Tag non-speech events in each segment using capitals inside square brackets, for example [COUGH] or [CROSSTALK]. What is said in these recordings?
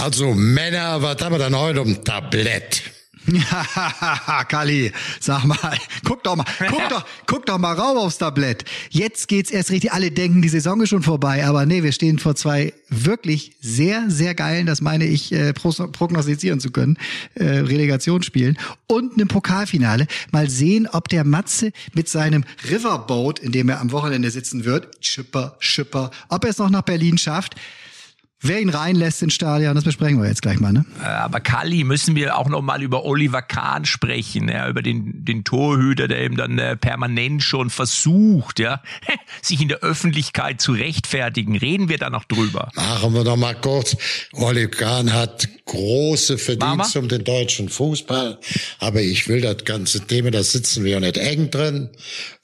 Also Männer, was haben wir denn heute um Tablett? [LAUGHS] Kali, sag mal, guck doch mal, guck doch, guck doch mal rauf aufs Tablett. Jetzt geht's erst richtig. Alle denken, die Saison ist schon vorbei, aber nee, wir stehen vor zwei wirklich sehr, sehr geilen, das meine ich, äh, prognostizieren zu können, äh, Relegationsspielen und einem Pokalfinale. Mal sehen, ob der Matze mit seinem Riverboat, in dem er am Wochenende sitzen wird, Schipper, Schipper, ob er es noch nach Berlin schafft. Wer ihn reinlässt ins Stadion, das besprechen wir jetzt gleich mal. Ne? Äh, aber Kali, müssen wir auch noch mal über Oliver Kahn sprechen, ja, über den, den Torhüter, der eben dann äh, permanent schon versucht, ja, [LAUGHS] sich in der Öffentlichkeit zu rechtfertigen. Reden wir da noch drüber? Machen wir doch mal kurz. Oliver Kahn hat große Verdienste um den deutschen Fußball, aber ich will das ganze Thema, da sitzen wir nicht eng drin.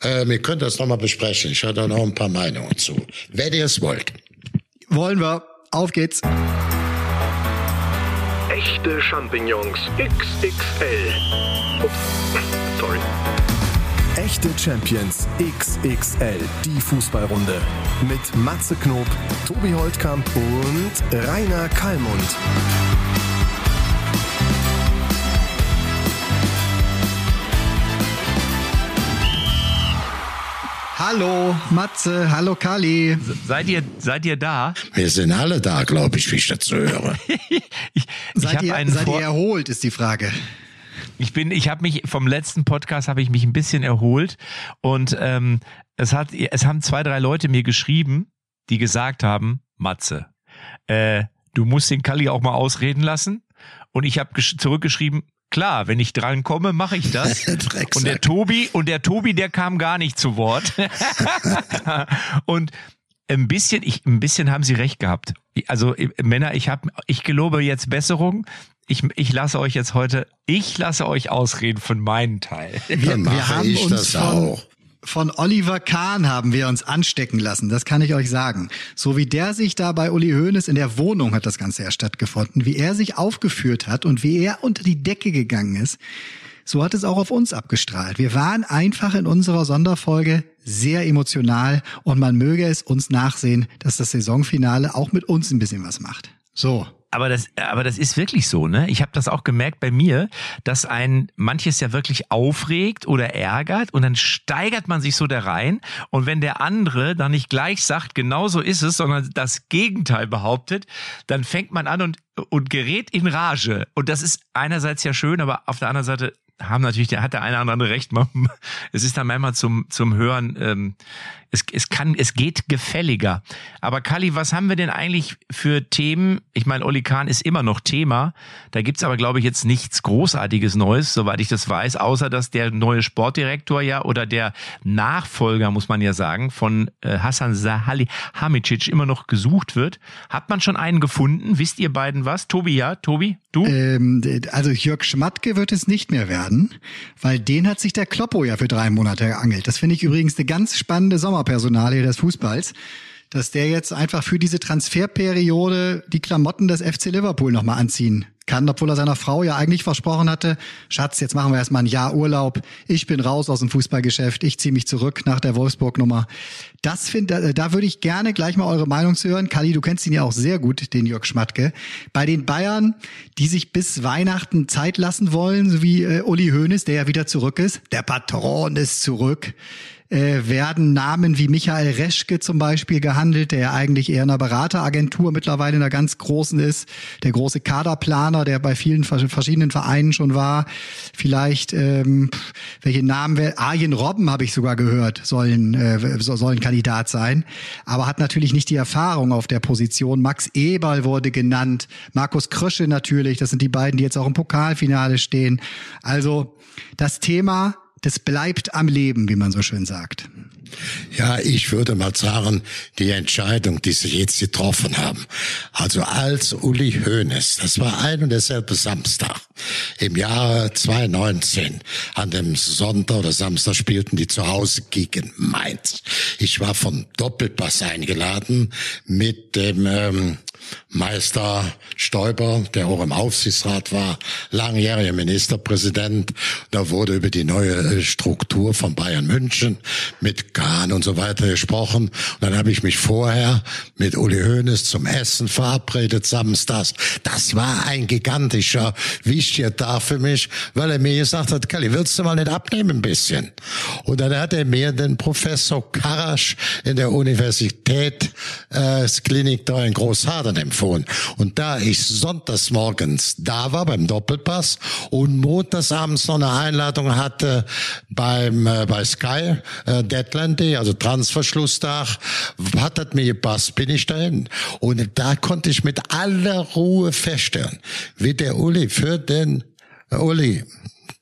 Äh, wir können das noch mal besprechen. Ich habe da noch ein paar Meinungen zu. Wenn ihr es wollt. Wollen wir. Auf geht's. Echte Champignons XXL. Ups, [LAUGHS] sorry. Echte Champions XXL, die Fußballrunde. Mit Matze Knob, Tobi Holtkamp und Rainer Kallmund. Hallo Matze, hallo Kali. Seid ihr, seid ihr da? Wir sind alle da, glaube ich, wie ich dazu höre. [LAUGHS] ich, seid ich ihr, seid ihr erholt, ist die Frage. Ich bin, ich habe mich vom letzten Podcast habe ich mich ein bisschen erholt und ähm, es hat, es haben zwei, drei Leute mir geschrieben, die gesagt haben, Matze, äh, du musst den Kali auch mal ausreden lassen. Und ich habe zurückgeschrieben, Klar, wenn ich dran komme, mache ich das. [LAUGHS] und der Tobi und der Tobi, der kam gar nicht zu Wort. [LAUGHS] und ein bisschen, ich, ein bisschen haben Sie recht gehabt. Also Männer, ich habe, ich gelobe jetzt Besserung. Ich, ich lasse euch jetzt heute, ich lasse euch ausreden von meinem Teil. Wir, wir haben uns von, auch von Oliver Kahn haben wir uns anstecken lassen, das kann ich euch sagen. So wie der sich da bei Uli Hoeneß in der Wohnung hat das Ganze ja stattgefunden, wie er sich aufgeführt hat und wie er unter die Decke gegangen ist, so hat es auch auf uns abgestrahlt. Wir waren einfach in unserer Sonderfolge sehr emotional und man möge es uns nachsehen, dass das Saisonfinale auch mit uns ein bisschen was macht. So, aber das, aber das ist wirklich so, ne? Ich habe das auch gemerkt bei mir, dass ein manches ja wirklich aufregt oder ärgert und dann steigert man sich so da rein und wenn der andere dann nicht gleich sagt, genau so ist es, sondern das Gegenteil behauptet, dann fängt man an und und gerät in Rage und das ist einerseits ja schön, aber auf der anderen Seite haben natürlich, der hat der eine oder andere recht. Es ist dann manchmal zum, zum Hören, ähm, es, es kann, es geht gefälliger. Aber Kali, was haben wir denn eigentlich für Themen? Ich meine, Oli Kahn ist immer noch Thema. Da gibt's aber, glaube ich, jetzt nichts Großartiges Neues, soweit ich das weiß, außer dass der neue Sportdirektor ja oder der Nachfolger, muss man ja sagen, von äh, Hassan Sahali Hamicic immer noch gesucht wird. Hat man schon einen gefunden? Wisst ihr beiden was? Tobi, ja? Tobi, du? Ähm, also Jörg Schmatke wird es nicht mehr werden, weil den hat sich der Kloppo ja für drei Monate geangelt. Das finde ich übrigens eine ganz spannende Sommer Sommerpersonalie des Fußballs, dass der jetzt einfach für diese Transferperiode die Klamotten des FC Liverpool nochmal anziehen kann, obwohl er seiner Frau ja eigentlich versprochen hatte, Schatz, jetzt machen wir erstmal ein Jahr Urlaub, ich bin raus aus dem Fußballgeschäft, ich ziehe mich zurück nach der Wolfsburg-Nummer. Das finde, da würde ich gerne gleich mal eure Meinung zu hören. Kali, du kennst ihn ja auch sehr gut, den Jörg Schmatke. Bei den Bayern, die sich bis Weihnachten Zeit lassen wollen, so wie äh, Uli Hoeneß, der ja wieder zurück ist, der Patron ist zurück äh, werden Namen wie Michael Reschke zum Beispiel gehandelt, der ja eigentlich eher in einer Berateragentur mittlerweile in einer ganz großen ist, der große Kaderplaner, der bei vielen verschiedenen Vereinen schon war. Vielleicht ähm, welche Namen? Arjen Robben habe ich sogar gehört, sollen äh, sollen Kandidat sein, aber hat natürlich nicht die Erfahrung auf der Position. Max Eberl wurde genannt, Markus Krösche natürlich. Das sind die beiden, die jetzt auch im Pokalfinale stehen. Also das Thema das bleibt am Leben, wie man so schön sagt. Ja, ich würde mal sagen, die Entscheidung, die sie jetzt getroffen haben. Also als Uli Hoeneß, das war ein und derselbe Samstag im Jahre 2019. An dem Sonntag oder Samstag spielten die zu Hause gegen Mainz. Ich war vom Doppelpass eingeladen mit dem ähm, Meister Stoiber, der auch im Aufsichtsrat war, langjähriger Ministerpräsident. Da wurde über die neue Struktur von Bayern München mit Kahn und so weiter gesprochen. Und dann habe ich mich vorher mit Uli Hoeneß zum Essen verabredet samstags. Das war ein gigantischer, wichtiger Tag für mich, weil er mir gesagt hat, Kalli, willst du mal nicht abnehmen ein bisschen? Und dann hat er mir den Professor Karasch in der Universität äh, da in Großhadern empfohlen. Und da ich sonntags morgens da war beim Doppelpass und montags abends noch eine Einladung hatte beim äh, bei Sky äh, Deadline Day, also Transferschlusstag, hat das mir gepasst, bin ich dahin. Und da konnte ich mit aller Ruhe feststellen, wie der Uli für den Uli,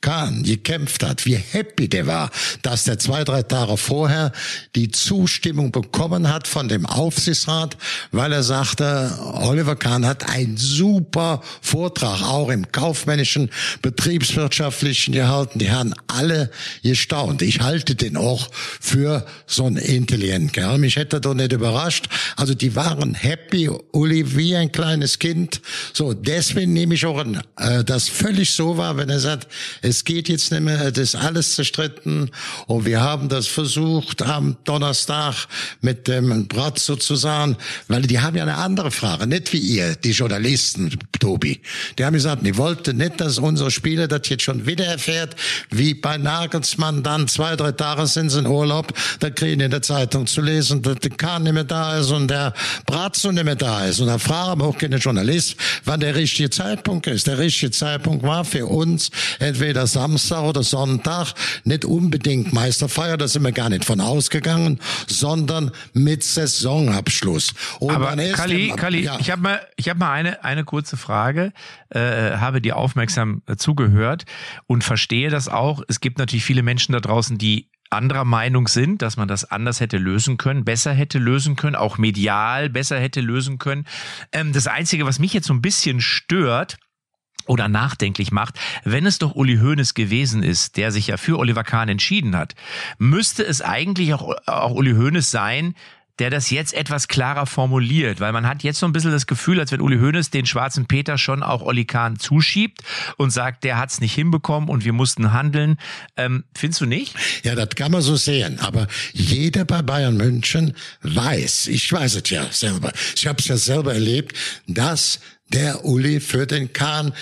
Kahn gekämpft hat, wie happy der war, dass der zwei, drei Tage vorher die Zustimmung bekommen hat von dem Aufsichtsrat, weil er sagte, Oliver Kahn hat einen super Vortrag auch im kaufmännischen, betriebswirtschaftlichen gehalten. Die haben alle gestaunt. Ich halte den auch für so einen intelligenten Kerl. Mich hätte doch nicht überrascht. Also die waren happy, Uli, wie ein kleines Kind. So, deswegen nehme ich auch an, äh, das völlig so war, wenn er sagt, es geht jetzt nicht mehr, das ist alles zerstritten. Und wir haben das versucht am Donnerstag mit dem Brat sozusagen, weil die haben ja eine andere Frage, nicht wie ihr, die Journalisten, Tobi. Die haben gesagt, die wollten nicht, dass unsere Spieler das jetzt schon wieder erfährt, wie bei Nagelsmann dann zwei, drei Tage sind sie in Urlaub, da kriegen in der Zeitung zu lesen, dass der Kahn nicht mehr da ist und der Bratzo nicht mehr da ist. Und da fragen wir auch keine Journalist, wann der richtige Zeitpunkt ist. Der richtige Zeitpunkt war für uns entweder entweder Samstag oder Sonntag, nicht unbedingt Meisterfeier, da sind wir gar nicht von ausgegangen, sondern mit Saisonabschluss. Und Aber Kali, Kali, ja. ich habe mal, ich habe mal eine eine kurze Frage, äh, habe dir aufmerksam äh, zugehört und verstehe das auch. Es gibt natürlich viele Menschen da draußen, die anderer Meinung sind, dass man das anders hätte lösen können, besser hätte lösen können, auch medial besser hätte lösen können. Ähm, das Einzige, was mich jetzt so ein bisschen stört, oder nachdenklich macht, wenn es doch Uli Hoeneß gewesen ist, der sich ja für Oliver Kahn entschieden hat, müsste es eigentlich auch, auch Uli Hoeneß sein, der das jetzt etwas klarer formuliert, weil man hat jetzt so ein bisschen das Gefühl, als wenn Uli Hoeneß den schwarzen Peter schon auch Olli Kahn zuschiebt und sagt, der hat es nicht hinbekommen und wir mussten handeln. Ähm, findest du nicht? Ja, das kann man so sehen. Aber jeder bei Bayern München weiß, ich weiß es ja selber, ich habe es ja selber erlebt, dass der Uli für den Kahn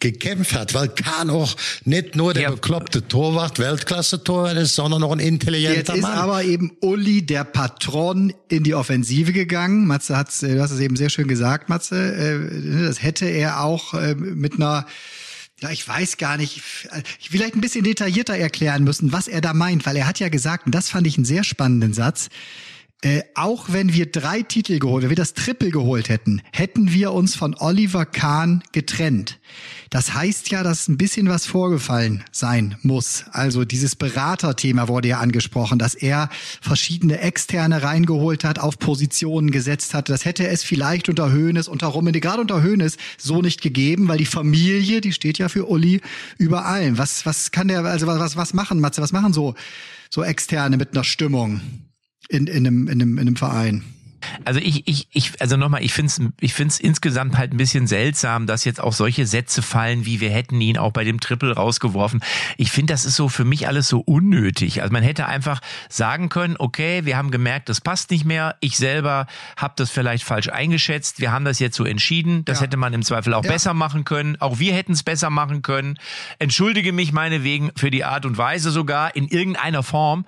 gekämpft hat, weil Kahn auch nicht nur der ja. bekloppte Torwart, Weltklasse-Torwart ist, sondern noch ein intelligenter Jetzt Mann. Jetzt ist aber eben Uli, der Patron, in die Offensive gegangen. Matze hat, du hast es eben sehr schön gesagt, Matze. Äh, das hätte er auch äh, mit einer ja, ich weiß gar nicht, ich vielleicht ein bisschen detaillierter erklären müssen, was er da meint, weil er hat ja gesagt, und das fand ich einen sehr spannenden Satz, äh, auch wenn wir drei Titel geholt, wenn wir das Triple geholt hätten, hätten wir uns von Oliver Kahn getrennt. Das heißt ja, dass ein bisschen was vorgefallen sein muss. Also dieses Beraterthema wurde ja angesprochen, dass er verschiedene Externe reingeholt hat, auf Positionen gesetzt hat. Das hätte es vielleicht unter Hoeneß, unter Rummenigge, gerade unter Hoeneß so nicht gegeben, weil die Familie, die steht ja für Uli über allem. Was, was kann der, also was, was machen, Matze, was machen so, so Externe mit einer Stimmung? In, in, einem, in, einem, in einem Verein. Also ich, ich, ich, also nochmal, ich finde es ich find's insgesamt halt ein bisschen seltsam, dass jetzt auch solche Sätze fallen, wie wir hätten ihn auch bei dem Triple rausgeworfen. Ich finde, das ist so für mich alles so unnötig. Also man hätte einfach sagen können, okay, wir haben gemerkt, das passt nicht mehr. Ich selber habe das vielleicht falsch eingeschätzt. Wir haben das jetzt so entschieden. Das ja. hätte man im Zweifel auch ja. besser machen können. Auch wir hätten es besser machen können. Entschuldige mich meinetwegen für die Art und Weise sogar in irgendeiner Form.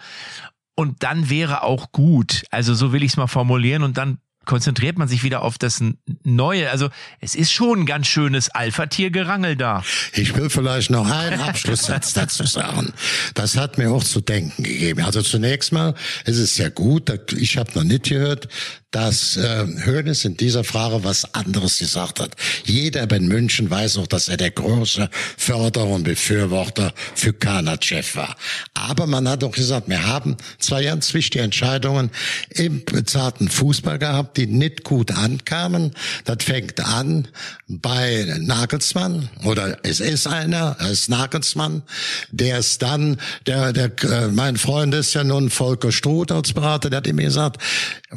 Und dann wäre auch gut. Also so will ich es mal formulieren. Und dann konzentriert man sich wieder auf das Neue. Also es ist schon ein ganz schönes Alpha-Tier-Gerangel da. Ich will vielleicht noch einen Abschlusssatz [LAUGHS] dazu sagen. Das hat mir auch zu denken gegeben. Also zunächst mal, es ist ja gut, ich habe noch nicht gehört, dass äh, Hoeneß in dieser Frage was anderes gesagt hat. Jeder in München weiß auch, dass er der große Förderer und Befürworter für Kanachev war. Aber man hat auch gesagt, wir haben zwei ganz wichtige Entscheidungen im bezahten Fußball gehabt, die nicht gut ankamen. Das fängt an bei Nagelsmann oder es ist einer, es ist Nagelsmann, der ist dann, der, der, äh, mein Freund ist ja nun Volker Struth als Berater, der hat ihm gesagt,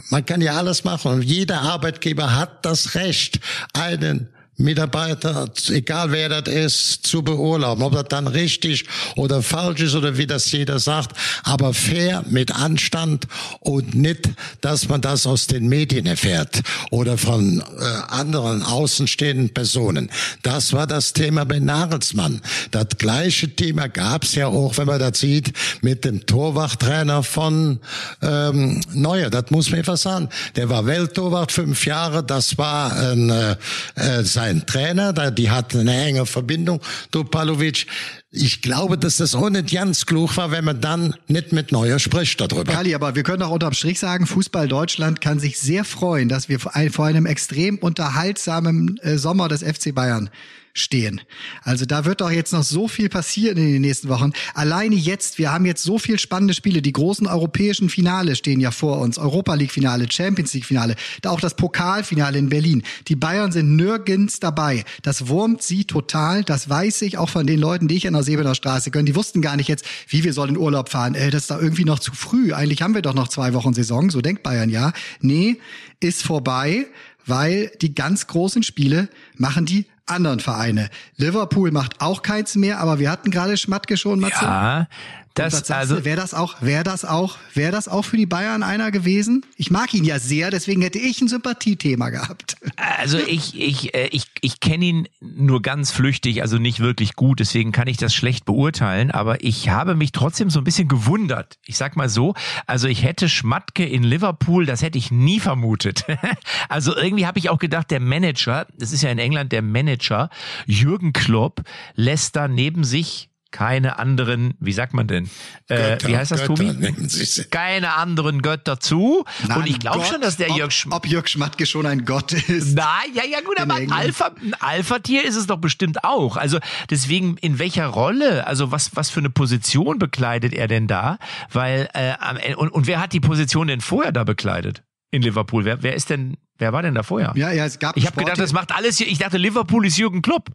man kann ja alle alles machen. Und jeder Arbeitgeber hat das Recht, einen Mitarbeiter, egal wer das ist, zu beurlauben. Ob das dann richtig oder falsch ist oder wie das jeder sagt, aber fair mit Anstand und nicht, dass man das aus den Medien erfährt oder von äh, anderen außenstehenden Personen. Das war das Thema bei Nagelsmann. Das gleiche Thema gab's ja auch, wenn man das sieht, mit dem Torwarttrainer von ähm, Neuer. Das muss man einfach sagen. Der war Welttorwart fünf Jahre. Das war ein, äh, äh sein ein Trainer, die hatten eine enge Verbindung, du Palovic. Ich glaube, dass das auch nicht ganz klug war, wenn man dann nicht mit Neuer spricht darüber. Kali, aber wir können auch unterm Strich sagen, Fußball Deutschland kann sich sehr freuen, dass wir vor einem extrem unterhaltsamen äh, Sommer des FC Bayern stehen. Also da wird doch jetzt noch so viel passieren in den nächsten Wochen. Alleine jetzt, wir haben jetzt so viel spannende Spiele. Die großen europäischen Finale stehen ja vor uns. Europa League Finale, Champions League Finale, da auch das Pokalfinale in Berlin. Die Bayern sind nirgends dabei. Das wurmt sie total. Das weiß ich auch von den Leuten, die ich an der Sebener Straße können. Die wussten gar nicht jetzt, wie wir sollen in Urlaub fahren. Äh, das ist da irgendwie noch zu früh. Eigentlich haben wir doch noch zwei Wochen Saison. So denkt Bayern ja. Nee, ist vorbei weil die ganz großen Spiele machen die anderen Vereine. Liverpool macht auch keins mehr, aber wir hatten gerade Schmatke schon, Matze. Ja, das, also wäre das auch, wäre das auch, wäre das auch für die Bayern einer gewesen? Ich mag ihn ja sehr, deswegen hätte ich ein Sympathiethema gehabt. Also ich, ich, äh, ich, ich kenne ihn nur ganz flüchtig, also nicht wirklich gut, deswegen kann ich das schlecht beurteilen. Aber ich habe mich trotzdem so ein bisschen gewundert. Ich sag mal so, also ich hätte Schmatke in Liverpool, das hätte ich nie vermutet. [LAUGHS] Also irgendwie habe ich auch gedacht, der Manager, das ist ja in England der Manager, Jürgen Klopp lässt da neben sich keine anderen, wie sagt man denn? Äh, wie heißt das, Götter, Tobi? Keine anderen Götter zu. Na, und ich glaube schon, dass der ob, Jörg Sch Ob Jörg Schmatke schon ein Gott ist. Nein, ja, ja, gut, aber ein Alpha, ein Alpha-Tier ist es doch bestimmt auch. Also deswegen, in welcher Rolle, also was, was für eine Position bekleidet er denn da? Weil, äh, und, und wer hat die Position denn vorher da bekleidet? In Liverpool. Wer, wer ist denn, wer war denn da vorher? Ja, ja, es gab. Ich habe gedacht, das macht alles hier. Ich dachte, Liverpool ist Jürgen Klopp.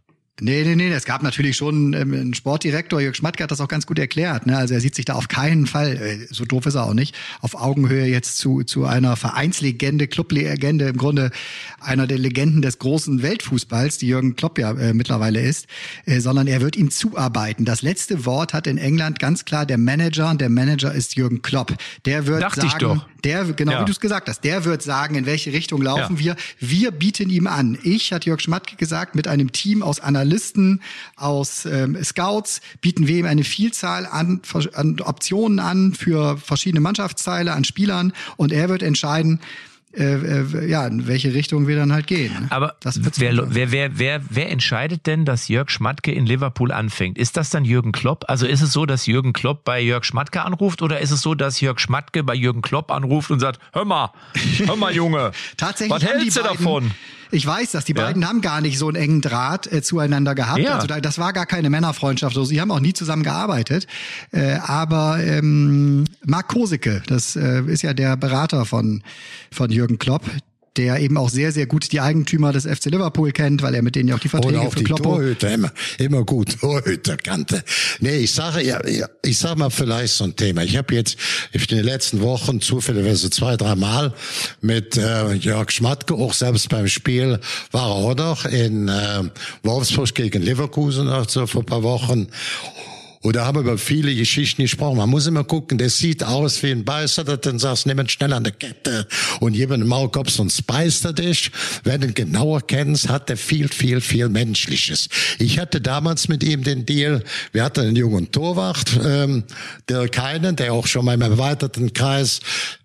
Nee, nee, nee, es gab natürlich schon ähm, einen Sportdirektor, Jörg Schmatke hat das auch ganz gut erklärt. Ne? Also er sieht sich da auf keinen Fall, äh, so doof ist er auch nicht, auf Augenhöhe jetzt zu, zu einer Vereinslegende, Clublegende, im Grunde einer der Legenden des großen Weltfußballs, die Jürgen Klopp ja äh, mittlerweile ist, äh, sondern er wird ihm zuarbeiten. Das letzte Wort hat in England ganz klar der Manager und der Manager ist Jürgen Klopp. Der wird Dachte sagen, der, genau ja. wie du es gesagt hast, der wird sagen, in welche Richtung laufen ja. wir. Wir bieten ihm an. Ich, hat Jörg Schmatke gesagt, mit einem Team aus Analysten aus ähm, Scouts, bieten wir ihm eine Vielzahl an, an Optionen an für verschiedene Mannschaftsteile, an Spielern und er wird entscheiden, äh, äh, ja, in welche Richtung wir dann halt gehen. Ne? Aber wer, wer, wer, wer, wer entscheidet denn, dass Jörg Schmatke in Liverpool anfängt? Ist das dann Jürgen Klopp? Also ist es so, dass Jürgen Klopp bei Jörg Schmatke anruft oder ist es so, dass Jörg Schmatke bei Jürgen Klopp anruft und sagt, hör mal, hör mal Junge, [LAUGHS] Tatsächlich was hältst du davon? Ich weiß, dass die beiden ja. haben gar nicht so einen engen Draht äh, zueinander gehabt. Ja. Also da, das war gar keine Männerfreundschaft. So, sie haben auch nie zusammen gearbeitet. Äh, aber ähm, Marc Kosicke, das äh, ist ja der Berater von von Jürgen Klopp, der eben auch sehr, sehr gut die Eigentümer des FC Liverpool kennt, weil er mit denen ja auch die Verträge Oder auch für die Kloppo. Torhüter, immer, immer gut, Torhüterkante. Nee, ich sage ja, ich sage mal vielleicht so ein Thema. Ich habe jetzt in den letzten Wochen zufälligerweise zwei, drei Mal mit äh, Jörg Schmatke, auch selbst beim Spiel war er auch noch in äh, Wolfsburg gegen Leverkusen, also vor ein paar Wochen. Oder haben über viele Geschichten gesprochen. Man muss immer gucken, der sieht aus wie ein Beißer, dann sagst, nimm ihn schnell an der Kette und gib einen Maulkorb, sonst beißt er dich. Wenn du ihn genauer kennst, hat er viel, viel, viel Menschliches. Ich hatte damals mit ihm den Deal, wir hatten einen jungen Torwart, ähm, der keinen, der auch schon mal im erweiterten Kreis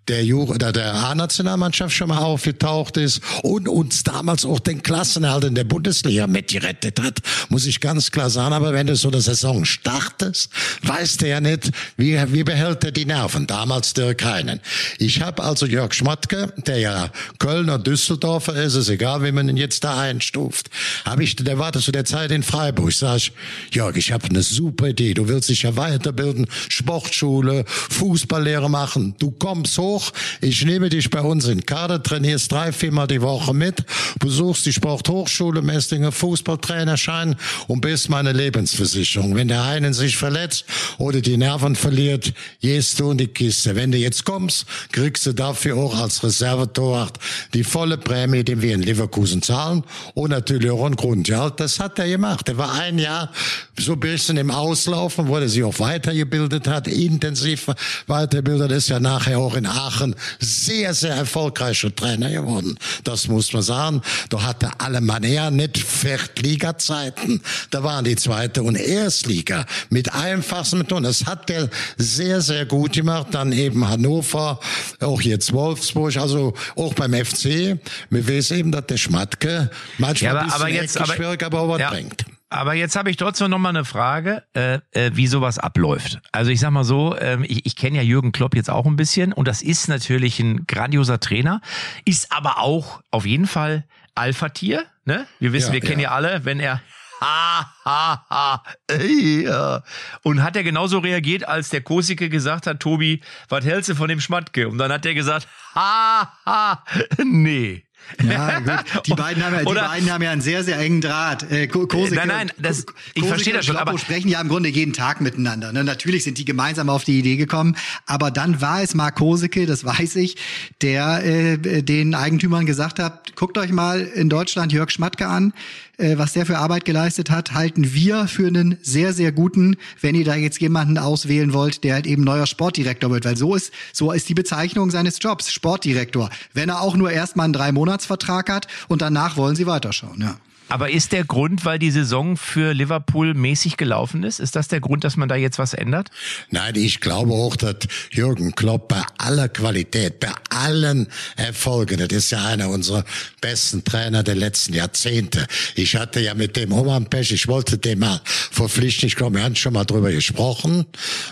der Jugend der A-Nationalmannschaft schon mal aufgetaucht ist und uns damals auch den Klassenerhalt in der Bundesliga mitgerettet hat, muss ich ganz klar sagen. Aber wenn du so eine Saison startest, weißt du ja nicht, wie, wie behält er die Nerven. Damals der keinen. Ich habe also Jörg Schmatke, der ja Kölner Düsseldorfer ist, ist egal, wie man ihn jetzt da einstuft, habe ich, der war zu der Zeit in Freiburg. Sag ich, Jörg, ich habe eine super Idee. Du willst dich ja weiterbilden, Sportschule, Fußballlehre machen. Du kommst hoch hoch, ich nehme dich bei uns in Kader, trainierst drei, viermal die Woche mit, besuchst die Sporthochschule, Messlinger Fußballtrainerschein und bist meine Lebensversicherung. Wenn der einen sich verletzt oder die Nerven verliert, gehst du in die Kiste. Wenn du jetzt kommst, kriegst du dafür auch als Reservetorwart die volle Prämie, die wir in Leverkusen zahlen und natürlich auch ein Grundgehalt. Das hat er gemacht. Er war ein Jahr so ein bisschen im Auslaufen, wo er sich auch weitergebildet hat, intensiv weitergebildet, ist ja nachher auch in Aachen sehr, sehr erfolgreicher Trainer geworden. Das muss man sagen. Da hatte Alemannia nicht Viertliga-Zeiten. Da waren die zweite und Erstliga mit einfachsten Methoden. Das hat der sehr, sehr gut gemacht. Dann eben Hannover, auch jetzt Wolfsburg, also auch beim FC. Wir wissen eben, dass der Schmatke manchmal Ja, aber- ein bisschen aber jetzt- aber- schwierig, aber überbringt. Aber jetzt habe ich trotzdem noch mal eine Frage, äh, äh, wie sowas abläuft. Also ich sag mal so, ähm, ich, ich kenne ja Jürgen Klopp jetzt auch ein bisschen und das ist natürlich ein grandioser Trainer, ist aber auch auf jeden Fall Alpha-Tier. Ne? Wir wissen, Ja, wir kennen ja. ja alle, wenn er ha, ha, ha, ja. Und hat er genauso reagiert, als der Kosike gesagt hat, Tobi, was hältst du von dem Schmatke? Und dann hat er gesagt, ha, ha, nee. Ja, gut. Die [LAUGHS] beiden haben ja, die Oder- beiden haben ja einen sehr, sehr engen Draht. Äh, Ko- Kosike, Nein, nein, das- Ko- ich verstehe das schon, Kloppo aber- sprechen ja im Grunde jeden Tag miteinander. Ne? Natürlich sind die gemeinsam auf die Idee gekommen, aber dann war es Mark Kosike, das weiß ich, der äh, den Eigentümern gesagt hat, guckt euch mal in Deutschland Jörg Schmatke an, äh, was der für Arbeit geleistet hat, halten wir für einen sehr, sehr guten, wenn ihr da jetzt jemanden auswählen wollt, der halt eben neuer Sportdirektor wird, weil so ist, so ist die Bezeichnung seines Jobs, Sportdirektor. Wenn er auch nur erstmal einen Drei-Monats-Vertrag hat und danach wollen sie weiterschauen, ja. Aber ist der Grund, weil die Saison für Liverpool mäßig gelaufen ist? Ist das der Grund, dass man da jetzt was ändert? Nein, ich glaube auch, dass Jürgen Klopp bei aller Qualität, bei allen Erfolgen, das ist ja einer unserer besten Trainer der letzten Jahrzehnte. Ich hatte ja mit dem Oman Pech, ich wollte den mal verpflichten, ich glaube, wir haben schon mal drüber gesprochen.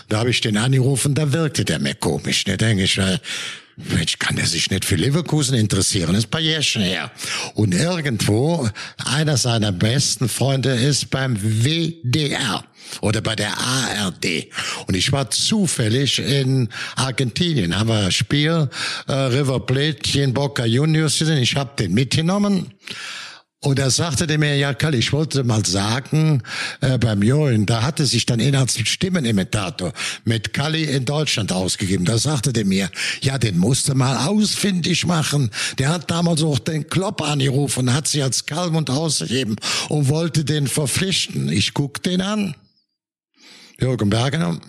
Da habe ich den angerufen, da wirkte der mir komisch. Da denke ich, Mensch, kann der sich nicht für Leverkusen interessieren? Das ist ein paar Jährchen her. Und irgendwo, einer seiner besten Freunde ist beim WDR oder bei der ARD. Und ich war zufällig in Argentinien, haben wir ein Spiel äh, River Plate gegen Boca Juniors gesehen. Ich habe den mitgenommen. Und er sagte der mir, ja Karl, ich wollte mal sagen, äh, beim Jorin, da hatte sich dann innerhalb Stimmenimitator mit Kalli in Deutschland ausgegeben. Da sagte der mir, ja, den musste mal ausfindig machen. Der hat damals auch den Klopp angerufen, hat sich als Kalmund ausgegeben und wollte den verpflichten. Ich guck den an. Jürgen Bergener.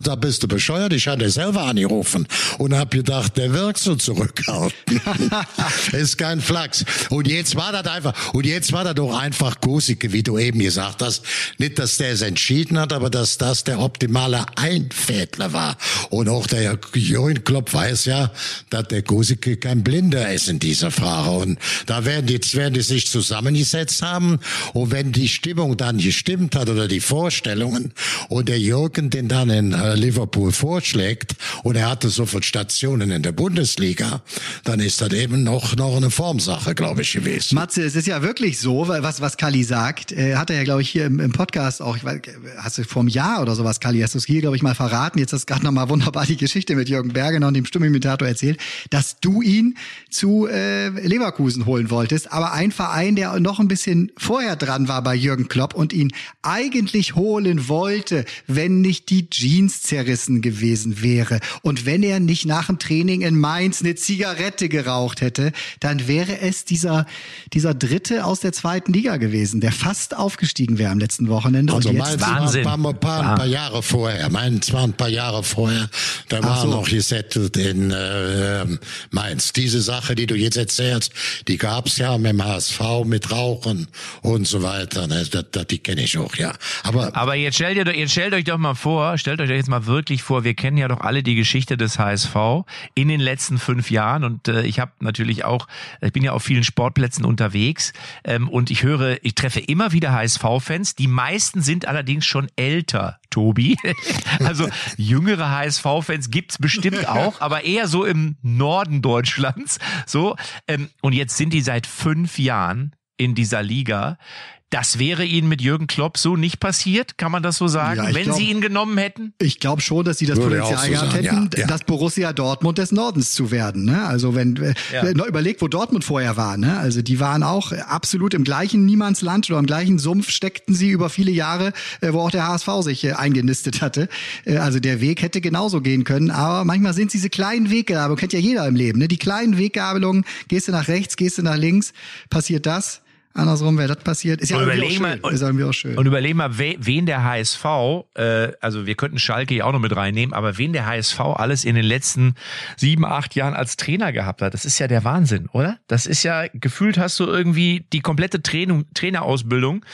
Da bist du bescheuert, ich hatte selber angerufen und hab gedacht, der wirkt so zurückhaltend. [LAUGHS] ist kein Flachs. Und jetzt war das einfach, und jetzt war das doch einfach Kosike, wie du eben gesagt hast. Nicht, dass der es entschieden hat, aber dass das der optimale Einfädler war. Und auch der Jürgen Klopp weiß ja, dass der Kosike kein Blinder ist in dieser Frage. Und da werden die, werden die sich zusammengesetzt haben. Und wenn die Stimmung dann gestimmt hat oder die Vorstellungen und der Jürgen den dann in äh, Liverpool vorschlägt und er hatte sofort Stationen in der Bundesliga, dann ist das eben noch, noch eine Formsache, glaube ich, gewesen. Matze, es ist ja wirklich so, was, was Kali sagt, äh, hat er ja, glaube ich, hier im, im Podcast auch, ich weiß, hast du vor einem Jahr oder sowas, Kali, hast du es hier, glaube ich, mal verraten, jetzt hast du gerade nochmal wunderbar die Geschichte mit Jürgen Bergener und dem Stimmenimitator erzählt, dass du ihn zu äh, Leverkusen holen wolltest, aber ein Verein, der noch ein bisschen vorher dran war bei Jürgen Klopp und ihn eigentlich holen wollte, wenn nicht die Jeans zerrissen gewesen wäre und wenn er nicht nach dem Training in Mainz eine Zigarette geraucht hätte, dann wäre es dieser, dieser Dritte aus der zweiten Liga gewesen, der fast aufgestiegen wäre am letzten Wochenende. Also und jetzt, war Wahnsinn. ein paar, ein paar, ein paar Jahre vorher. Meins war ein paar Jahre vorher. Da war so. noch gesettelt in äh, Mainz. Diese Sache, die du jetzt erzählst, die gab's ja mit dem HSV, mit Rauchen und so weiter. Ne? Das, das, die kenne ich auch, ja. Aber Aber jetzt stellt, ihr, doch- jetzt stellt euch doch mal vor, stellt euch jetzt mal wirklich vor, wir kennen ja doch alle die Geschichte des HSV in den letzten fünf Jahren und äh, ich habe natürlich auch, ich bin ja auf vielen Sportplätzen unterwegs ähm, und ich höre, ich treffe immer wieder HSV-Fans. Die meisten sind allerdings schon älter, Tobi. [LAUGHS] also jüngere HSV-Fans gibt's bestimmt [LAUGHS] auch, aber eher so im Norden Deutschlands. So ähm, und jetzt sind die seit fünf Jahren in dieser Liga Das wäre Ihnen mit Jürgen Klopp so nicht passiert, kann man das so sagen, Ja, wenn glaub- Sie ihn genommen hätten? Ich glaube schon, dass sie das Würde Potenzial so gehabt sagen, hätten, ja, ja. das Borussia Dortmund des Nordens zu werden. Ne? Also wenn äh, Ja. noch überlegt, wo Dortmund vorher war. Ne? Also die waren auch absolut im gleichen Niemandsland oder im gleichen Sumpf steckten sie über viele Jahre, äh, wo auch der HSV sich äh, eingenistet hatte. Äh, also der Weg hätte genauso gehen können. Aber manchmal sind es diese kleinen Weggabelungen, kennt ja jeder im Leben. Ne? Die kleinen Weggabelungen, gehst du nach rechts, gehst du nach links, passiert das. Andersrum, wäre das passiert, ist ja Und irgendwie auch schön. mal- ist irgendwie auch schön. Und überleg mal, we, wen der HSV, äh, also wir könnten Schalke ja auch noch mit reinnehmen, aber wen der HSV alles in den letzten sieben, acht Jahren als Trainer gehabt hat, das ist ja der Wahnsinn, oder? Das ist ja, gefühlt hast du irgendwie die komplette Trainung, Trainerausbildung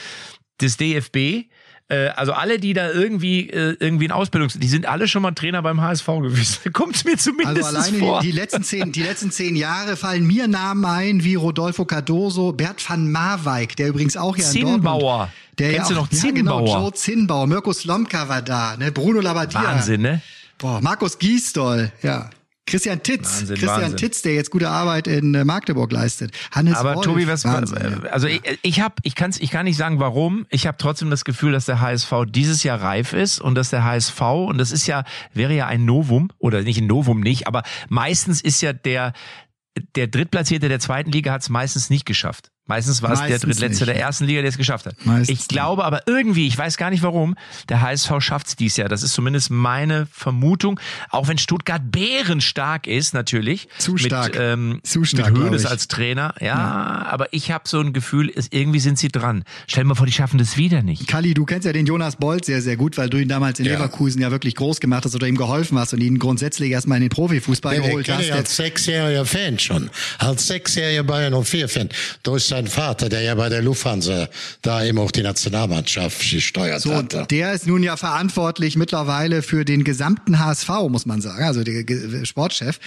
des DFB. Äh, also alle, die da irgendwie äh, irgendwie in Ausbildung sind, die sind alle schon mal Trainer beim HSV gewesen. [LAUGHS] Kommt mir zumindest Also alleine vor. die, die letzten zehn, die letzten zehn Jahre fallen mir Namen ein wie Rodolfo Cardoso, Bert van Marwijk, der übrigens auch in Zinnbauer. Dortmund. Der Kennst ja du auch, noch Ja, genau, Zinnbauer? Joe Zinnbauer, Mirko Slomka war da, ne, Bruno Labbadia. Wahnsinn, ne? Boah, Markus Giesdoll, ja. Christian Titz, Wahnsinn, Christian Wahnsinn. Titz, der jetzt gute Arbeit in äh, Magdeburg leistet. Hannes Aber Wolf, Tobi, was Wahnsinn, ja. also ich, ich habe ich kann's ich kann nicht sagen warum, ich habe trotzdem das Gefühl, dass der HSV dieses Jahr reif ist und dass der HSV und das ist ja wäre ja ein Novum oder nicht ein Novum nicht, aber meistens ist ja der der Drittplatzierte der zweiten Liga hat es meistens nicht geschafft. Meistens war es der Drittletzte nicht, der ja. ersten Liga, der es geschafft hat. Meistens ich glaube aber irgendwie, ich weiß gar nicht warum, der HSV schafft es dieses Jahr. Das ist zumindest meine Vermutung. Auch wenn Stuttgart bärenstark ist, natürlich. Zu stark. Mit, ähm, Zu stark, mit ich. als Trainer. Ja, aber ich habe so ein Gefühl, es, irgendwie sind sie dran. Stell dir mal vor, die schaffen das wieder nicht. Kalli, du kennst ja den Jonas Bolt sehr, sehr gut, weil du ihn damals in Ja. Leverkusen ja wirklich groß gemacht hast oder ihm geholfen hast und ihn grundsätzlich erstmal in den Profifußball Den geholt hast. ich als sechsjähriger Fan schon. Als sechsjähriger Bayern 04-Fan. Durch seinen Vater, der ja bei der Lufthansa da eben auch die Nationalmannschaft gesteuert So, und der ist nun ja verantwortlich mittlerweile für den gesamten HSV, muss man sagen, also der Sportchef.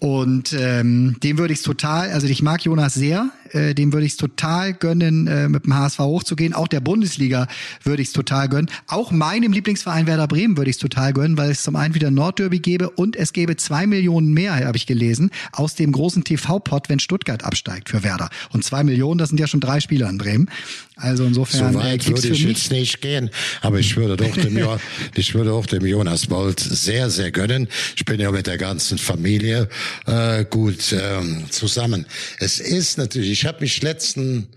Und ähm, dem würde ich es total, also ich mag Jonas sehr, äh, dem würde ich es total gönnen, äh, mit dem HSV hochzugehen. Auch der Bundesliga würde ich es total gönnen. Auch meinem Lieblingsverein Werder Bremen würde ich es total gönnen, weil es zum einen wieder Nordderby gäbe und es gäbe zwei Millionen mehr, habe ich gelesen, aus dem großen TV-Pot, wenn Stuttgart absteigt für Werder. Und zwei Millionen, das sind ja schon drei Spieler in Bremen. Also insofern So äh, weit gibt's würde ich jetzt nicht gehen, aber ich würde doch dem, Jo- [LAUGHS] ich würde auch dem Jonas Bolt sehr, sehr gönnen. Ich bin ja mit der ganzen Familie äh, gut ähm, zusammen. Es ist natürlich, ich habe mich letzten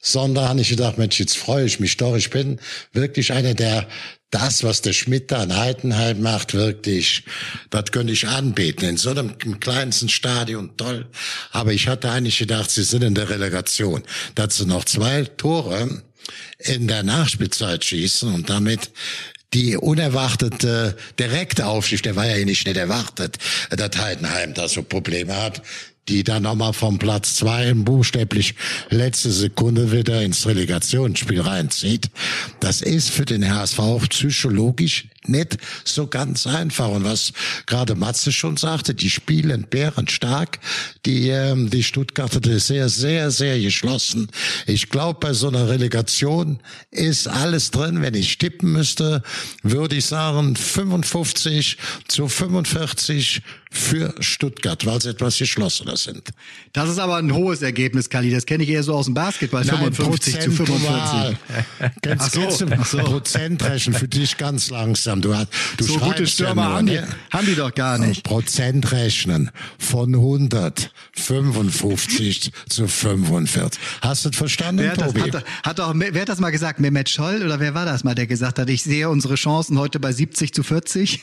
Sonntag habe ich gedacht, Mensch, jetzt freue ich mich doch. Ich bin wirklich einer der das, was der Schmidt da in Heidenheim macht, wirklich, das könnte ich anbeten. In so einem kleinsten Stadion, toll. Aber ich hatte eigentlich gedacht, sie sind in der Relegation. Sie noch zwei Tore in der Nachspielzeit schießen und damit die unerwartete direkte Aufstieg, der war ja nicht nicht erwartet, dass Heidenheim da so Probleme hat, die dann nochmal vom Platz zwei buchstäblich letzte Sekunde wieder ins Relegationsspiel reinzieht. Das ist für den HSV auch psychologisch nicht so ganz einfach. Und was gerade Matze schon sagte, die spielen bärenstark. Die, ähm, die Stuttgarter die sehr, sehr, sehr geschlossen. Ich glaube, bei so einer Relegation ist alles drin. Wenn ich tippen müsste, würde ich sagen 55 zu 45 für Stuttgart, weil sie etwas geschlossener sind. Das ist aber ein hohes Ergebnis, Kali. Das kenne ich eher so aus dem Basketball. 55 zu 45. prozentual. [LAUGHS] Kennst, Ach so, du ach so. Prozentrechnen für dich ganz langsam. Du, hast- du So gute Stürmer ja nur, haben, die, ne? haben die doch gar nicht. Prozentrechnen von 100, 55 zu 45. Hast du das verstanden, Wer hat, das, Tobi? hat, hat doch, wer hat das mal gesagt? Mehmet Scholl oder wer war das mal, der gesagt hat, ich sehe unsere Chancen heute bei 70 zu 40?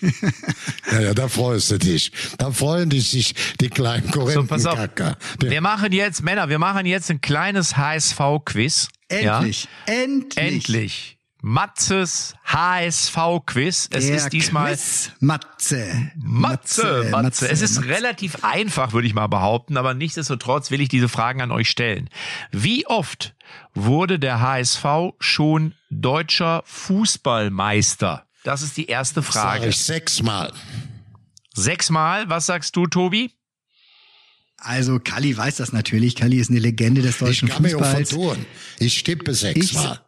ja, ja, da freust du dich. Da freuen dich sich die kleinen So, pass auf. Korinthenkacker. Wir machen jetzt, Männer, wir machen jetzt ein kleines HSV-Quiz. Ja? Endlich, endlich. Endlich. Matzes HSV-Quiz. Es Der ist diesmal Quiz Matze. Matze, Matze. Es ist Matze. relativ einfach, würde ich mal behaupten, aber nichtsdestotrotz will ich diese Fragen an euch stellen. Wie oft wurde der HSV schon deutscher Fußballmeister? Das ist die erste Sag Frage. ich sechsmal. Sechsmal, was sagst du, Tobi? Also Kali weiß das natürlich. Kali ist eine Legende des Ich deutschen auch Fußballs. vertun. Ich tippe sechsmal.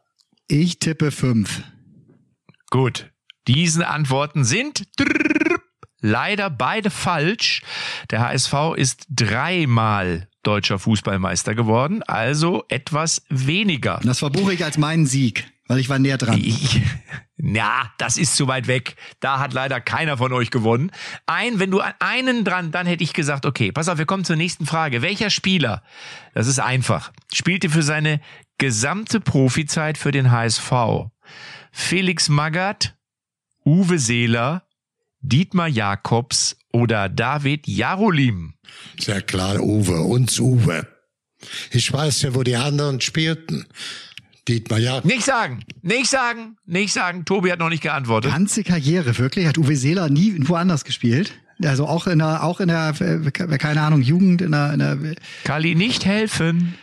Ich tippe fünf. Gut. Diese Antworten sind leider beide falsch. Der HSV ist dreimal deutscher Fußballmeister geworden, also etwas weniger. Das verbuche ich als meinen Sieg, weil ich war näher dran. Ich, ja, [LAUGHS] das ist zu weit weg. Da hat leider keiner von euch gewonnen. Ein, wenn du einen dran, dann hätte ich gesagt, okay, pass auf, wir kommen zur nächsten Frage. Welcher Spieler, das ist einfach, spielte für seine gesamte Profizeit für den HSV? Felix Magath, Uwe Seeler, Dietmar Jakobs oder David Jarolim? Sehr klar, Uwe, uns Uwe. Ich weiß ja, wo die anderen spielten. Dietmar Jakobs. Nicht sagen, nicht sagen, nicht sagen. Tobi hat noch nicht geantwortet. Ganze Karriere, wirklich? Hat Uwe Seeler nie woanders gespielt? Also auch in der, auch in der, äh, keine Ahnung, Jugend, in der, in der Kali, nicht helfen.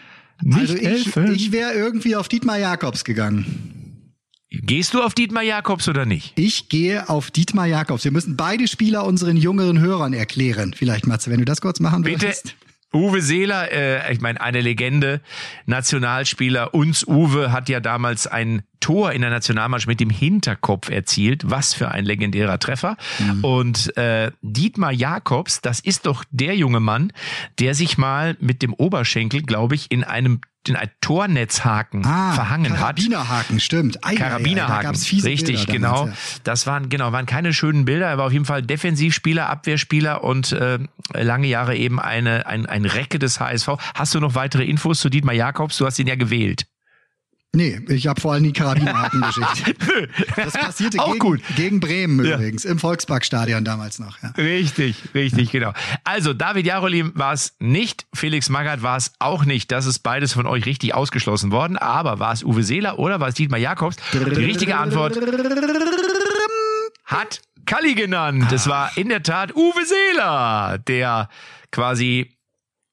Nicht also ich, helfen. ich wäre irgendwie auf Dietmar Jakobs gegangen. Gehst du auf Dietmar Jakobs oder nicht? Ich gehe auf Dietmar Jakobs. Wir müssen beide Spieler unseren jüngeren Hörern erklären. Vielleicht, Matze, wenn du das kurz machen Bitte. würdest. Uwe Seeler, äh, ich meine, eine Legende, Nationalspieler. Uns Uwe hat ja damals ein Tor in der Nationalmannschaft mit dem Hinterkopf erzielt. Was für ein legendärer Treffer. Mhm. Und äh, Dietmar Jakobs, das ist doch der junge Mann, der sich mal mit dem Oberschenkel, glaube ich, in einem in ein Tornetzhaken verhangen hat. Ah, Karabinerhaken, stimmt. Ei, ei, ei, Karabinerhaken. gab's fiese Richtig, Bilder genau. damals, Das waren genau waren keine schönen Bilder. Er war auf jeden Fall Defensivspieler, Abwehrspieler und äh, lange Jahre eben eine ein, ein Recke des HSV. Hast du noch weitere Infos zu Dietmar Jakobs? Du hast ihn ja gewählt. Nee, ich habe vor allem die Karabinerhaken geschickt. [LAUGHS] Das passierte Auch gegen, gut. gegen Bremen Ja. übrigens, im Volksparkstadion damals noch. Ja. Richtig, richtig, genau. Also David Jarolim war es nicht, Felix Magath war es auch nicht. Das ist beides von euch richtig ausgeschlossen worden. Aber war es Uwe Seeler oder war es Dietmar Jakobs? Die richtige Antwort hat Kalli genannt. Es war in der Tat Uwe Seeler, der quasi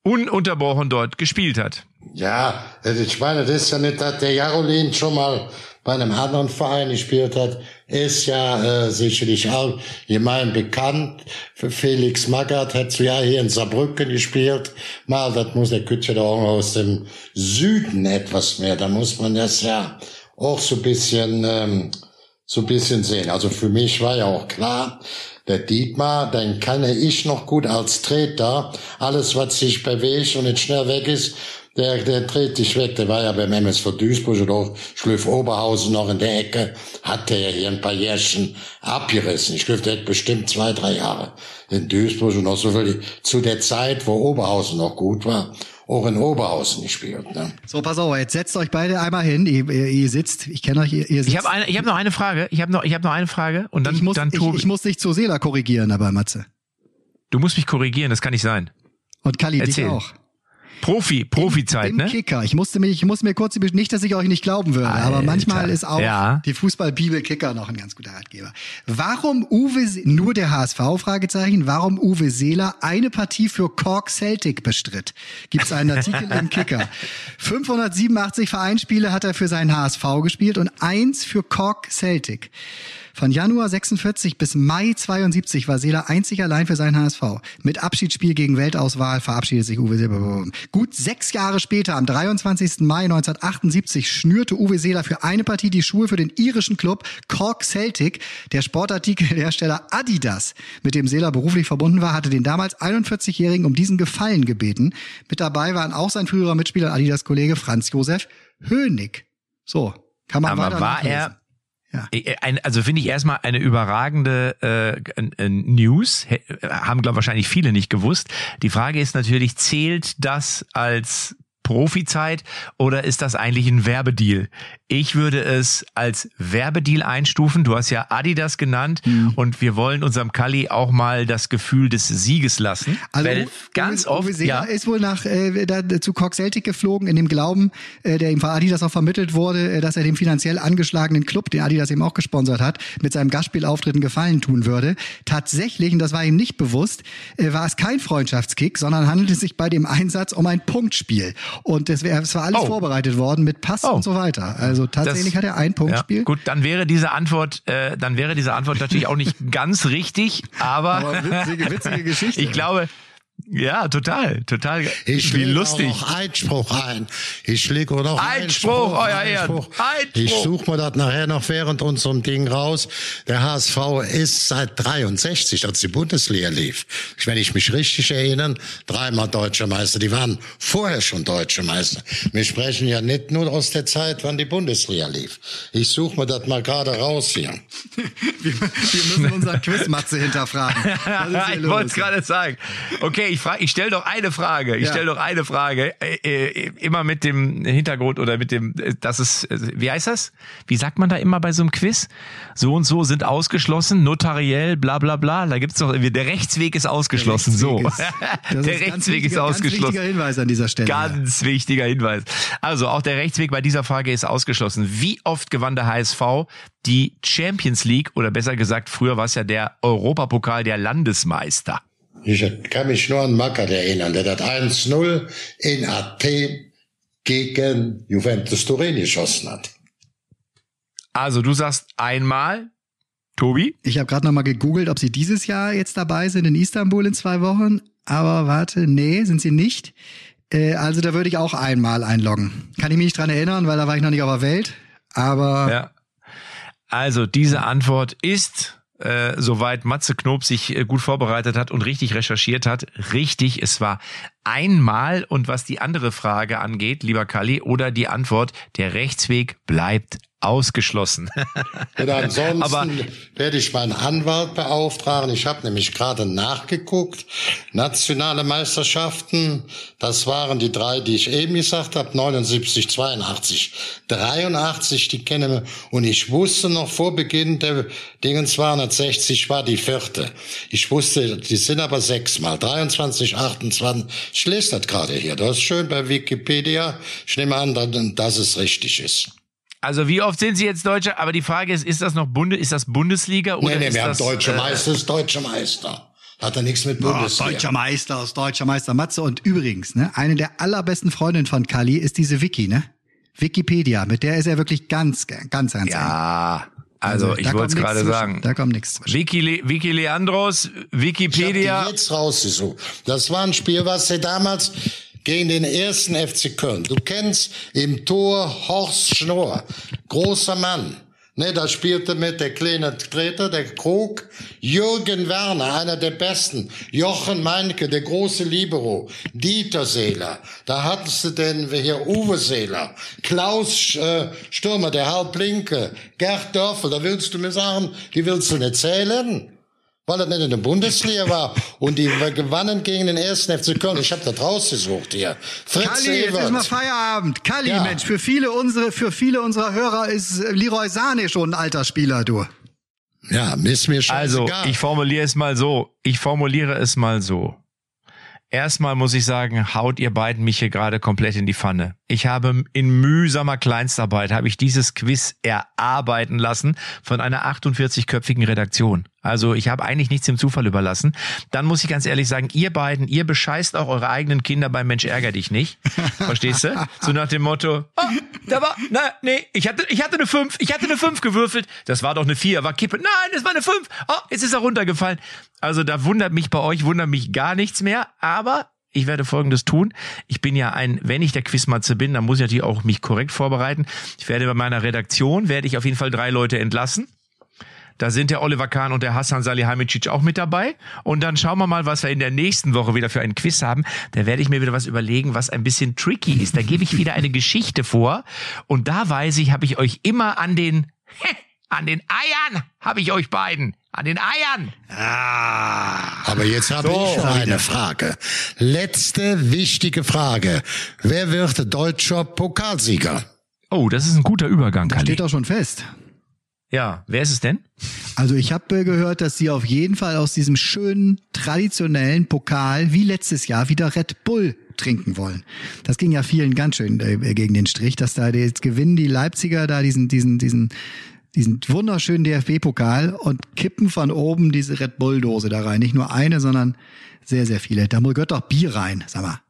ununterbrochen dort gespielt hat. Ja, also ich meine, das ist ja nicht, dass der Jarolin schon mal bei einem anderen Verein gespielt hat. Ist ja äh, sicherlich auch allgemein bekannt. Felix Magath hat ja hier in Saarbrücken gespielt. Mal, das muss der Kütze da auch aus dem Süden etwas mehr. Da muss man das ja auch so ein bisschen, ähm, so ein bisschen sehen. Also für mich war ja auch klar, der Dietmar, den kenne ich noch gut als Treter. Alles, was sich bewegt und nicht schnell weg ist, der, der dreht dich weg. Der war ja beim MSV Duisburg oder auch Schlüff Oberhausen noch in der Ecke. Hat der ja hier ein paar Jährchen abgerissen. Ich glaube, der hat bestimmt zwei, drei Jahre in Duisburg und auch so viel zu der Zeit, wo Oberhausen noch gut war, auch in Oberhausen gespielt. Ne? So, pass auf, jetzt setzt euch beide einmal hin. Ihr, ihr, ihr sitzt, ich kenne euch, ihr, ihr sitzt. Ich habe eine, ich habe noch eine Frage. Ich habe noch, ich habe noch eine Frage und dann, ich, muss, dann ich, Tobi. ich muss dich zu Seela korrigieren, aber Matze. du musst mich korrigieren. Das kann nicht sein. Und Kali, dich Erzähl. auch. Profi, Profizeit, Im ne? Kicker. Ich musste mich, ich muss mir kurz, nicht, dass ich euch nicht glauben würde, aber Alter. manchmal ist auch Ja. die Fußballbibel Kicker noch ein ganz guter Ratgeber. Warum Uwe, nur der HSV, Fragezeichen, warum Uwe Seeler eine Partie für Cork Celtic bestritt? Gibt es einen Artikel im Kicker. [LAUGHS] 587 Vereinsspiele hat er für seinen HSV gespielt und eins für Cork Celtic. Von Januar 46 bis Mai 72 war Seeler einzig allein für seinen HSV. Mit Abschiedsspiel gegen Weltauswahl verabschiedet sich Uwe Seeler. Gut sechs Jahre später, am 23. Mai 1978, schnürte Uwe Seeler für eine Partie die Schuhe für den irischen Club Cork Celtic. Der Sportartikelhersteller Adidas, mit dem Seeler beruflich verbunden war, hatte den damals 41-Jährigen um diesen Gefallen gebeten. Mit dabei waren auch sein früherer Mitspieler Adidas-Kollege Franz Josef Hönig. So, kann man Aber war er, Ja. Äh, Ein, also finde ich erstmal eine überragende äh, äh, News. Haben, glaube wahrscheinlich viele nicht gewusst. Die Frage ist natürlich, zählt das als Profizeit oder ist das eigentlich ein Werbedeal? Ich würde es als Werbedeal einstufen. Du hast ja Adidas genannt Mhm. und wir wollen unserem Kali auch mal das Gefühl des Sieges lassen. Also weil ganz Uwe, oft, ja, ist wohl nach äh, da, zu Cork Celtic geflogen, in dem Glauben, äh, der ihm von Adidas auch vermittelt wurde, äh, dass er dem finanziell angeschlagenen Club, den Adidas eben auch gesponsert hat, mit seinem Gastspielauftritt einen Gefallen tun würde. Tatsächlich, und das war ihm nicht bewusst, äh, war es kein Freundschaftskick, sondern handelte es sich bei dem Einsatz um ein Punktspiel. Und es, war alles Oh. vorbereitet worden mit Pass Oh. und so weiter. Also tatsächlich Das- hat er ein Punktspiel. Ja, gut, dann wäre diese Antwort, äh, dann wäre diese Antwort natürlich auch nicht [LAUGHS] ganz richtig, aber, Aber witzige, witzige [LAUGHS] Geschichte. ich glaube, Ja, total, total. Ich Wie lustig. auch noch Einspruch ein. Ich lege auch noch Einspruch, euer Ehren. Einspruch. Einspruch. Ich suche mir das nachher noch während unserem Ding raus. Der HSV ist seit 63, als die Bundesliga lief. Wenn ich mich richtig erinnere, dreimal deutscher Meister. Die waren vorher schon deutsche Meister. Wir sprechen ja nicht nur aus der Zeit, wann die Bundesliga lief. Ich suche mir das mal gerade raus hier. Wir, wir müssen unseren Quizmatze hinterfragen. [LAUGHS] Ich wollte es gerade sagen. Okay, ich frage, ich stelle doch eine Frage. Ich Ja. stelle doch eine Frage. Äh, äh, immer mit dem Hintergrund oder mit dem, äh, das ist, äh, wie heißt das? Wie sagt man da immer bei so einem Quiz? So und so sind ausgeschlossen, notariell, bla bla bla. Da gibt's doch, irgendwie, der Rechtsweg ist ausgeschlossen. so. Rechtsweg ist- [LAUGHS] das der Rechtsweg ist wichtiger- Ganz ausgeschlossen. wichtiger Hinweis an dieser Stelle. Ganz wichtiger Hinweis. Also auch der Rechtsweg bei dieser Frage ist ausgeschlossen. Wie oft gewann der HSV die Champions League oder besser gesagt, früher war es ja der Europapokal der Landesmeister? Ich kann mich nur an Mackert erinnern, der hat 1-0 in Athen gegen Juventus Turin geschossen hat. Also du sagst einmal, Tobi? Ich habe gerade noch mal gegoogelt, ob sie dieses Jahr jetzt dabei sind in Istanbul in zwei Wochen. Aber warte, nee, sind sie nicht. Äh, also da würde ich auch einmal einloggen. Kann ich mich nicht dran erinnern, weil da war ich noch nicht auf der Welt. Aber Ja. Also diese Antwort ist, äh, soweit Matze Knob sich äh, gut vorbereitet hat und richtig recherchiert hat, richtig. Es war einmal und was die andere Frage angeht, lieber Kalli, oder die Antwort, der Rechtsweg bleibt ausgeschlossen. [LAUGHS] Und ansonsten Aber- werde ich meinen Anwalt beauftragen. Ich habe nämlich gerade nachgeguckt. Nationale Meisterschaften, das waren die drei, die ich eben gesagt habe, 79, 82, 83, die kennen wir. Und ich wusste noch vor Beginn der Dingen 260 war die vierte. Ich wusste, die sind aber sechsmal, 23, 28. Ich lese das gerade hier. Das ist schön bei Wikipedia. Ich nehme an, dass es richtig ist. Also wie oft sind Sie jetzt Deutscher? Aber die Frage ist, ist das noch Bunde, ist das Bundesliga oder Nee, nee, ist wir haben das, deutsche äh, Meister, ist deutscher Meister. Hat er nichts mit Oh, Bundesliga. deutscher Meister ist deutscher Meister Matze. Und übrigens, ne, eine der allerbesten Freundinnen von Kali ist diese Wiki, ne? Wikipedia, mit der ist er wirklich ganz, ganz, ganz. Ja, also, ich da wollte es gerade sagen. Da kommt nichts. Vicky, Le Vicky Leandros, Ich hab die Wikipedia. jetzt rausgesucht. Das war ein Spiel, was sie damals gegen den ersten FC Köln. Du kennst im Tor Horst Schnorr, großer Mann. Ne, da spielte mit der kleine Treter, der Krug, Jürgen Werner, einer der besten, Jochen Meinke, der große Libero, Dieter Seeler, da hattest du denn hier Uwe Seeler, Klaus äh, Stürmer, der Halblinke, Gerd Dörfel, da willst du mir sagen, die willst du nicht zählen? Weil er nicht in der Bundesliga war. Und die gewannen gegen den ersten FC Köln. Ich habe das rausgesucht hier. Fritz Kalli, jetzt ist mal. Feierabend. Kalli, Ja. Mensch, für viele unsere, für viele unserer Hörer ist Leroy Sane schon ein alter Spieler, du. Ja, ist mir Also, scheißegal. ich formuliere es mal so. Ich formuliere es mal so. Erstmal muss ich sagen, haut ihr beiden mich hier gerade komplett in die Pfanne. Ich habe in mühsamer Kleinstarbeit habe ich dieses Quiz erarbeiten lassen von einer 48-köpfigen Redaktion. Also ich habe eigentlich nichts dem Zufall überlassen. Dann muss ich ganz ehrlich sagen, ihr beiden, ihr bescheißt auch eure eigenen Kinder beim Mensch ärger dich nicht. [LAUGHS] Verstehst du? So nach dem Motto, oh, da war, na, nee, ich hatte, ich hatte eine 5, ich hatte eine 5 gewürfelt. Das war doch eine 4, war Kippe. Nein, das war eine 5. Oh, jetzt ist er runtergefallen. Also da wundert mich bei euch, wundert mich gar nichts mehr. Aber ich werde Folgendes tun. Ich bin ja ein, wenn ich der Quizmatze bin, dann muss ich natürlich auch mich korrekt vorbereiten. Ich werde bei meiner Redaktion, werde ich auf jeden Fall drei Leute entlassen. Da sind der Oliver Kahn und der Hassan Salihamidzic auch mit dabei. Und dann schauen wir mal, was wir in der nächsten Woche wieder für einen Quiz haben. Da werde ich mir wieder was überlegen, was ein bisschen tricky ist. Da gebe ich wieder eine Geschichte vor. Und da weiß ich, habe ich euch immer an den, [LAUGHS] an den Eiern, habe ich euch beiden. An den Eiern. Aber jetzt habe ich noch eine Frage. Letzte wichtige Frage. Wer wird deutscher Pokalsieger? Oh, das ist ein guter Übergang, Das Kalli. steht doch schon fest. Ja, wer ist es denn? Also ich habe äh, gehört, dass sie auf jeden Fall aus diesem schönen, traditionellen Pokal wie letztes Jahr wieder Red Bull trinken wollen. Das ging ja vielen ganz schön äh, gegen den Strich, dass da jetzt gewinnen die Leipziger da diesen, diesen, diesen, diesen wunderschönen DFB-Pokal und kippen von oben diese Red Bull-Dose da rein. Nicht nur eine, sondern sehr, sehr viele. Da gehört doch Bier rein, sag mal.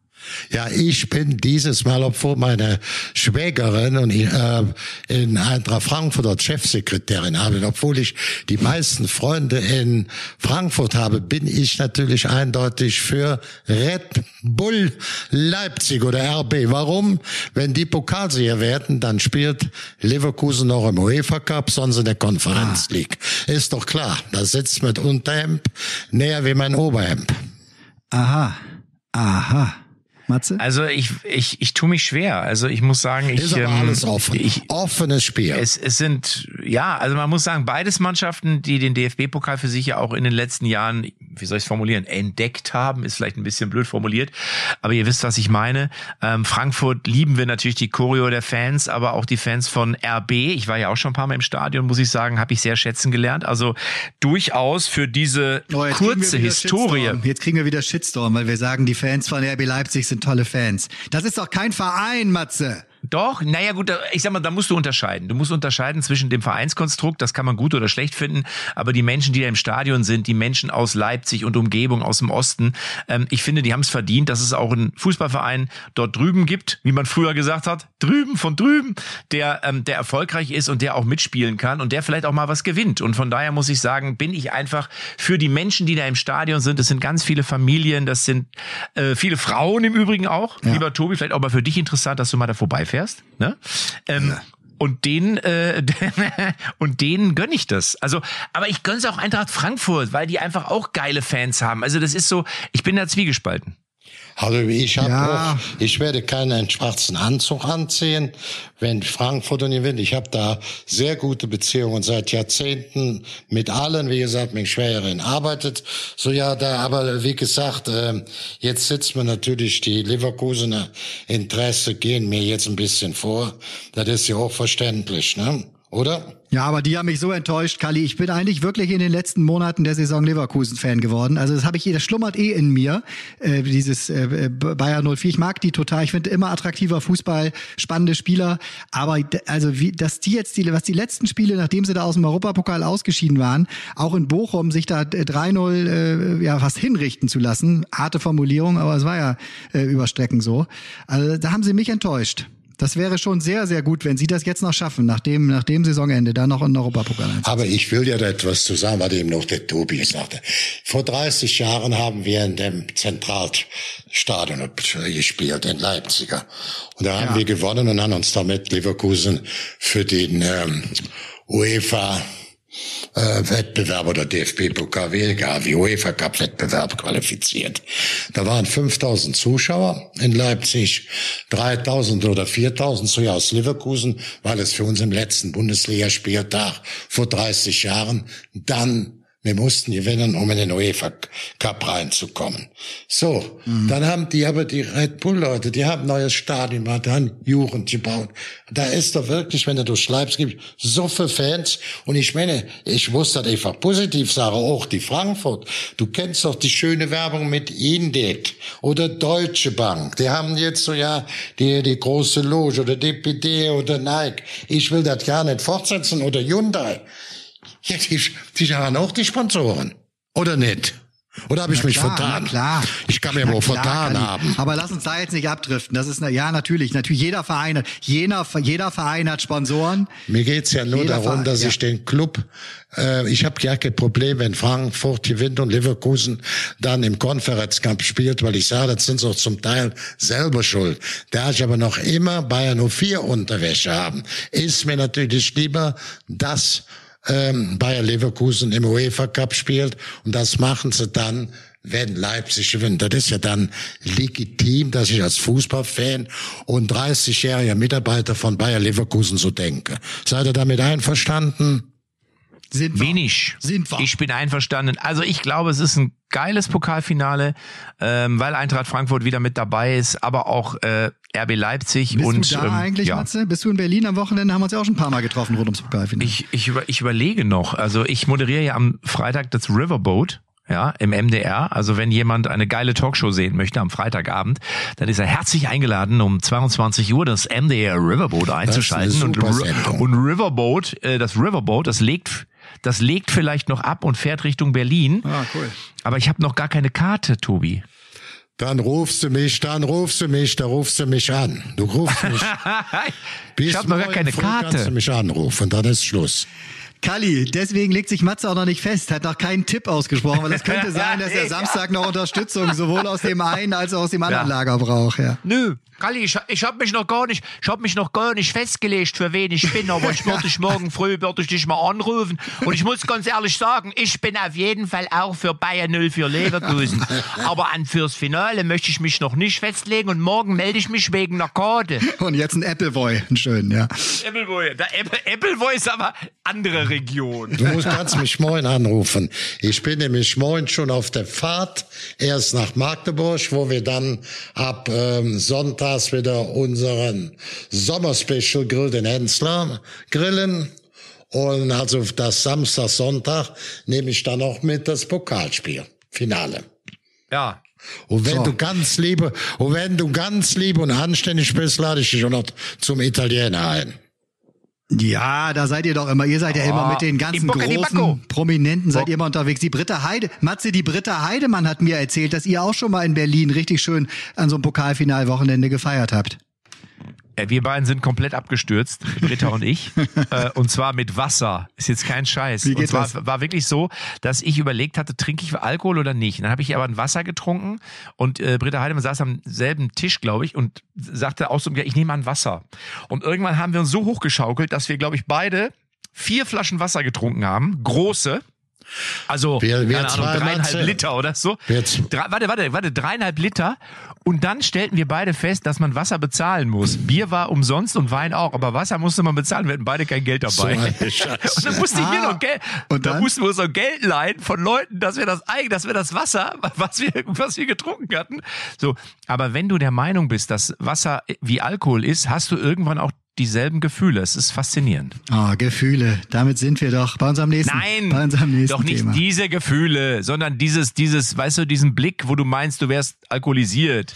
Ja, ich bin dieses Mal, obwohl meine Schwägerin und ich, äh, in Eintracht Frankfurt als Chefsekretärin habe, obwohl ich die meisten Freunde in Frankfurt habe, bin ich natürlich eindeutig für Red Bull Leipzig oder RB. Warum? Wenn die Pokalsieger werden, dann spielt Leverkusen noch im UEFA Cup, sonst in der Konferenz ah. League. Ist doch klar. Da sitzt mit Unterhemd näher wie mein Oberhemd. Aha. Aha. Matze? Also ich, ich, ich tue mich schwer. Also ich muss sagen, ich. Ist aber ähm, alles offen. Ich, Offenes Spiel. Es, es sind, ja, also man muss sagen, beides Mannschaften, die den DFB-Pokal für sich ja auch in den letzten Jahren, wie soll ich es formulieren, entdeckt haben, ist vielleicht ein bisschen blöd formuliert, aber ihr wisst, was ich meine. Ähm, Frankfurt lieben wir natürlich die Choreo der Fans, aber auch die Fans von RB. Ich war ja auch schon ein paar Mal im Stadion, muss ich sagen, habe ich sehr schätzen gelernt. Also durchaus für diese oh, kurze Historie. Shitstorm. Jetzt kriegen wir wieder Shitstorm, weil wir sagen, die Fans von RB Leipzig sind tolle Fans. Das ist doch kein Verein, Matze. Doch, naja gut, ich sag mal, da musst du unterscheiden. Du musst unterscheiden zwischen dem Vereinskonstrukt, das kann man gut oder schlecht finden, aber die Menschen, die da im Stadion sind, die Menschen aus Leipzig und Umgebung, aus dem Osten, ähm, ich finde, die haben es verdient, dass es auch einen Fußballverein dort drüben gibt, wie man früher gesagt hat, drüben von drüben, der, ähm, der erfolgreich ist und der auch mitspielen kann und der vielleicht auch mal was gewinnt. Und von daher muss ich sagen, bin ich einfach für die Menschen, die da im Stadion sind, das sind ganz viele Familien, das sind äh, viele Frauen im Übrigen auch. Ja. Lieber Tobi, vielleicht auch mal für dich interessant, dass du mal da vorbeifährst fährst. Ne? Ähm, ja. Und den äh, [LAUGHS] und denen gönn ich das. Also, aber ich gönn's auch Eintracht Frankfurt, weil die einfach auch geile Fans haben. Also das ist so, ich bin da zwiegespalten. Also ich habe ja. ich werde keinen schwarzen Anzug anziehen, wenn Frankfurt gewinnt. Ich habe da sehr gute Beziehungen seit Jahrzehnten mit allen. Wie gesagt, mit Schwägerin arbeitet so ja da. Aber wie gesagt, äh, jetzt sitzt man natürlich die Leverkusener Interesse gehen mir jetzt ein bisschen vor. Das ist ja auch verständlich, ne? Oder? Ja, aber die haben mich so enttäuscht, Kali. Ich bin eigentlich wirklich in den letzten Monaten der Saison Leverkusen-Fan geworden. Also das habe ich, das schlummert eh in mir, äh, dieses äh, Bayern 04. Ich mag die total. Ich finde immer attraktiver Fußball, spannende Spieler. Aber also wie, dass die jetzt die, was die letzten Spiele, nachdem sie da aus dem Europapokal ausgeschieden waren, auch in Bochum sich da 3-0 äh, ja fast hinrichten zu lassen. Harte Formulierung, aber es war ja äh, über Strecken so. Also da haben sie mich enttäuscht. Das wäre schon sehr, sehr gut, wenn Sie das jetzt noch schaffen, nach dem, nach dem Saisonende, da noch in Europapokal Aber ich will ja da etwas zu sagen, was eben noch der Tobi sagte. Vor 30 Jahren haben wir in dem Zentralstadion gespielt, in Leipziger. Und da haben ja. wir gewonnen und haben uns damit Leverkusen für den ähm, UEFA äh, Wettbewerb oder DFB-Pokal, wie UEFA Cup Wettbewerb qualifiziert. Da waren 5000 Zuschauer in Leipzig, 3000 oder 4000 so ja aus Leverkusen, weil es für uns im letzten Bundesligaspieltag vor 30 Jahren dann wir mussten gewinnen, um in den UEFA Cup reinzukommen. So, mhm. dann haben die aber die Red Bull Leute, die haben neues Stadion gemacht, dann Jugend gebaut. Da ist doch wirklich, wenn du durchschleibst, gibt so viele Fans. Und ich meine, ich muss das einfach positiv sagen, auch die Frankfurt. Du kennst doch die schöne Werbung mit Indet oder Deutsche Bank. Die haben jetzt so, ja, die, die große Loge oder DPD oder Nike. Ich will das gar nicht fortsetzen oder Hyundai. Ja, die, die haben auch die Sponsoren. Oder nicht? Oder habe ich na mich klar, vertan? Na klar. Ich kann mir wohl vertan haben. Aber lass uns da jetzt nicht abdriften. Das ist eine, ja natürlich, natürlich jeder Verein, jeder, jeder Verein hat Sponsoren. Mir geht's ja nur jeder darum, Verein, dass ja. ich den Club, äh, ich habe ja kein Problem, wenn Frankfurt gewinnt und Leverkusen dann im Conference Cup spielt, weil ich sage, das sind sie auch zum Teil selber schuld. Da ich aber noch immer Bayern 04 Unterwäsche haben, ist mir natürlich lieber, dass ähm, Bayer Leverkusen im UEFA Cup spielt. Und das machen sie dann, wenn Leipzig gewinnt. Das ist ja dann legitim, dass ich als Fußballfan und 30-jähriger Mitarbeiter von Bayer Leverkusen so denke. Seid ihr damit einverstanden? Sind wir. Wenig. Sind wir. Ich bin einverstanden. Also ich glaube, es ist ein geiles Pokalfinale, ähm, weil Eintracht Frankfurt wieder mit dabei ist, aber auch äh, RB Leipzig Bist und du da ähm, eigentlich, ja. Matze? Bist du in Berlin am Wochenende? Haben wir uns ja auch schon ein paar Mal getroffen rund ums Pokalfinale. Ich, ich, über, ich überlege noch. Also ich moderiere ja am Freitag das Riverboat ja, im MDR. Also wenn jemand eine geile Talkshow sehen möchte am Freitagabend, dann ist er herzlich eingeladen, um 22 Uhr das MDR Riverboat einzuschalten. Und, und Riverboat, äh, das Riverboat, das legt das legt vielleicht noch ab und fährt Richtung Berlin. Ah, cool. Aber ich habe noch gar keine Karte, Tobi. Dann rufst du mich, dann rufst du mich, da rufst du mich an. Du rufst mich. [LAUGHS] ich habe noch gar keine Karte. kannst du mich anrufen, dann ist Schluss. Kalli, deswegen legt sich Matze auch noch nicht fest, hat noch keinen Tipp ausgesprochen, weil es könnte sein, dass er [LAUGHS] Samstag noch Unterstützung sowohl aus dem einen als auch aus dem anderen Ja. Lager braucht. Ja. Nö, Kalli, ich, ich habe mich noch gar nicht, ich habe mich noch gar nicht festgelegt, für wen ich bin, aber ich [LAUGHS] würde dich morgen früh würde ich dich mal anrufen und ich muss ganz ehrlich sagen, ich bin auf jeden Fall auch für Bayern 0 für Leverkusen, [LAUGHS] aber an fürs Finale möchte ich mich noch nicht festlegen und morgen melde ich mich wegen einer Karte. Und jetzt ein Appleboy, einen schönen, ja. Appleboy, der Apple, Appleboy ist aber andere Region. Du musst kannst mich morgen anrufen. Ich bin nämlich morgen schon auf der Fahrt erst nach Magdeburg, wo wir dann ab ähm, Sonntags wieder unseren Sommerspecial Grill den Hensler grillen. Und also das Samstag, Sonntag nehme ich dann auch mit das Pokalspiel. Finale. Ja, Und wenn So. du ganz liebe, und wenn du ganz lieb und anständig bist, lade ich dich auch noch zum Italiener ein. Ja, da seid ihr doch immer. Ihr seid ja immer mit den ganzen großen Prominenten seid ihr immer unterwegs. Die Britta Heide, Matze, die Britta Heidemann hat mir erzählt, dass ihr auch schon mal in Berlin richtig schön an so einem Pokalfinalwochenende gefeiert habt. Äh, Wir beiden sind komplett abgestürzt, Britta und ich. [LAUGHS] äh, und zwar mit Wasser. Ist jetzt kein Scheiß. Wie geht und zwar das? war wirklich so, dass ich überlegt hatte, trinke ich Alkohol oder nicht. Und dann habe ich aber ein Wasser getrunken und äh, Britta Heidemann saß am selben Tisch, glaube ich, und sagte auch so, ich nehme an Wasser. Und irgendwann haben wir uns so hochgeschaukelt, dass wir, glaube ich, beide vier Flaschen Wasser getrunken haben. Große. Also, Wir- wir keine Ahnung, dreieinhalb. Liter oder so. Drei, warte, warte, warte, dreieinhalb Liter. Und dann stellten wir beide fest, dass man Wasser bezahlen muss. Bier war umsonst und Wein auch, aber Wasser musste man bezahlen. Wir hatten beide kein Geld So dabei. [LAUGHS] Scheiße. und dann musste ich hier Ah, noch Geld, und da dann? mussten wir uns noch Geld leihen von Leuten, dass wir das eigen, dass wir das Wasser, was wir, was wir getrunken hatten. So. Aber wenn du der Meinung bist, dass Wasser wie Alkohol ist, hast du irgendwann auch dieselben Gefühle. Es ist faszinierend. Ah, Gefühle. Damit sind wir doch bei unserem nächsten, Nein, bei unserem nächsten doch nicht Thema. diese Gefühle, sondern dieses, dieses, weißt du, diesen Blick, wo du meinst, du wärst alkoholisiert.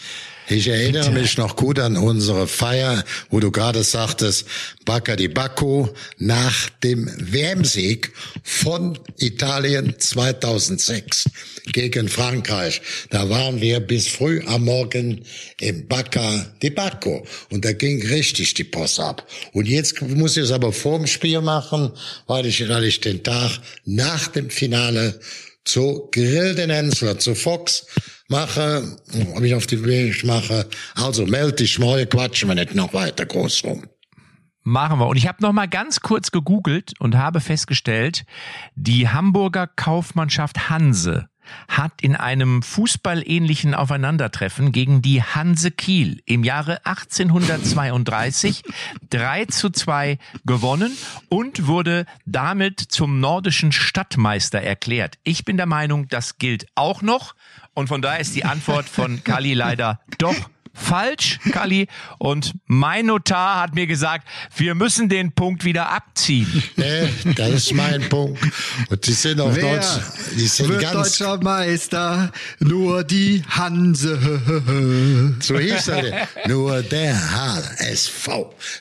Ich erinnere mich noch gut an unsere Feier, wo du gerade sagtest, Bacca di Bacco nach dem WM-Sieg von Italien 2006 gegen Frankreich. Da waren wir bis früh am Morgen im Bacca di Bacco und da ging richtig die Post ab. Und jetzt muss ich es aber vorm Spiel machen, weil ich, weil ich den Tag nach dem Finale zu Grill den Hensler, zu Fox mache, ob ich auf die Weg mache. Also melde dich mal, quatschen wir nicht noch weiter groß rum. Machen wir. Und ich habe noch mal ganz kurz gegoogelt und habe festgestellt, die Hamburger Kaufmannschaft Hanse hat in einem fußballähnlichen Aufeinandertreffen gegen die Hanse Kiel im Jahre 1832 3 [LAUGHS] zu 2 gewonnen und wurde damit zum nordischen Stadtmeister erklärt. Ich bin der Meinung, das gilt auch noch. Und von daher ist die Antwort von Kali leider doch falsch, Kali. Und mein Notar hat mir gesagt, wir müssen den Punkt wieder abziehen. Nee, das ist mein Punkt. Und die sind auch Wer Deutsch, die sind wird ganz, deutscher Meister? Nur die Hanse. so hieß er, denn. nur der HSV.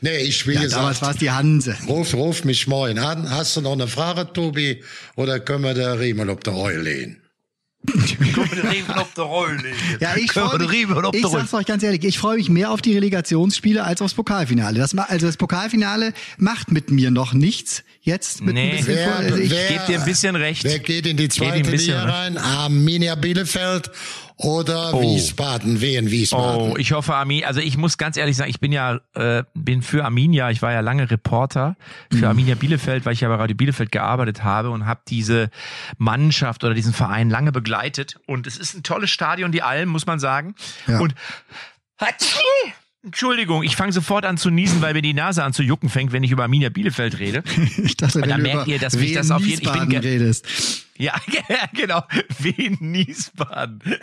Nee, ich, wie Ja, damals gesagt, war es die Hanse. ruf, ruf mich morgen an. Hast du noch eine Frage, Tobi? Oder können wir da Riemen auf der Eule lehnen? Ja, ich freue mich, ich sag's euch ganz ehrlich, ich freue mich mehr auf die Relegationsspiele als aufs Pokalfinale. Das, also das Pokalfinale macht mit mir noch nichts. Jetzt mit Nee. ein bisschen Wer- vor, also ich, gebe dir ein bisschen recht. Wer geht in die zweite Liga rein? Arminia Bielefeld oder Oh. Wiesbaden? Wen Wiesbaden? Oh, ich hoffe Arminia. Also ich muss ganz ehrlich sagen, ich bin ja äh, bin für Arminia. Ich war ja lange Reporter für Arminia Bielefeld, weil ich ja bei Radio Bielefeld gearbeitet habe und habe diese Mannschaft oder diesen Verein lange begleitet. Und es ist ein tolles Stadion, die Alm, muss man sagen. Ja. Und Entschuldigung, ich fange sofort an zu niesen, weil mir die Nase an zu jucken fängt, wenn ich über Arminia Bielefeld rede. [LAUGHS] ich dachte, wenn da du merkt ihr, dass mich das auf jeden- ge- redest. Ja, [LAUGHS] genau. Wien, Niesbaden. [LAUGHS]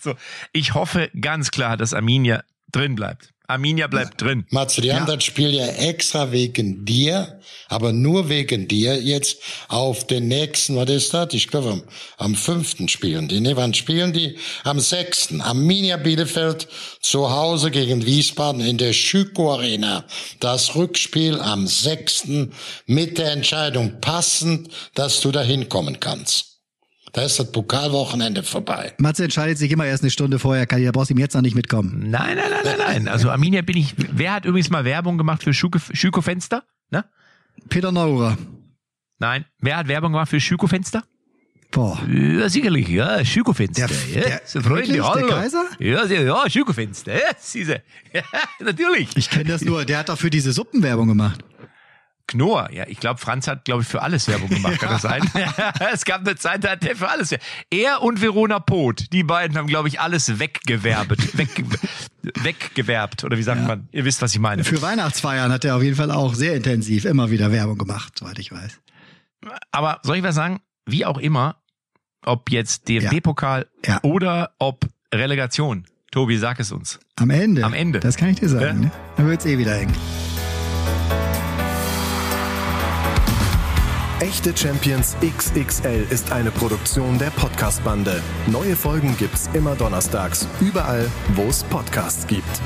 So, ich hoffe ganz klar, dass Arminia drin bleibt. Arminia bleibt drin. Matze, die haben das Spiel ja extra wegen dir, aber nur wegen dir jetzt auf den nächsten, was ist das? Ich glaube, am, am fünften spielen die. Ne, wann spielen die? Am sechsten. Arminia Bielefeld zu Hause gegen Wiesbaden in der Schüko Arena. Das Rückspiel am sechsten mit der Entscheidung passend, dass du da hinkommen kannst. Da ist das Pokalwochenende vorbei. Matze entscheidet sich immer erst eine Stunde vorher, Kali, da brauchst du ihm jetzt noch nicht mitkommen. Nein, nein, nein, nein, nein. Also Arminia bin ich. Wer hat übrigens mal Werbung gemacht für Schüko-Fenster? Ne? Peter Naurer. Nein. Wer hat Werbung gemacht für Schüko-Fenster? Boah. Ja, sicherlich, ja, Schüko-Fenster. Der- ja, der- Freunde? Der hallo. Kaiser? Ja, ja, Schüko-Fenster. Ja. [LAUGHS] Ja, natürlich. Ich kenne das nur, der hat doch für diese Suppenwerbung gemacht. Knorr, ja, ich glaube, Franz hat, glaube ich, für alles Werbung gemacht, kann das sein? [LAUGHS] es gab eine Zeit, da hat der für alles Werbung. Er und Verona Poth, die beiden haben, glaube ich, alles weggewerbet, [LAUGHS] weg, weggewerbt, oder wie sagt man? Ihr wisst, was ich meine. Für Weihnachtsfeiern hat er auf jeden Fall auch sehr intensiv immer wieder Werbung gemacht, soweit ich weiß. Aber soll ich was sagen? Wie auch immer, ob jetzt DFB-Pokal Ja. oder ob Relegation. Tobi, sag es uns. Am Ende. Am Ende. Das kann ich dir sagen. Ja. Ne? Dann wird's eh wieder eng. Echte Champions XXL ist eine Produktion der Podcast-Bande. Neue Folgen gibt's immer donnerstags, überall, wo es Podcasts gibt.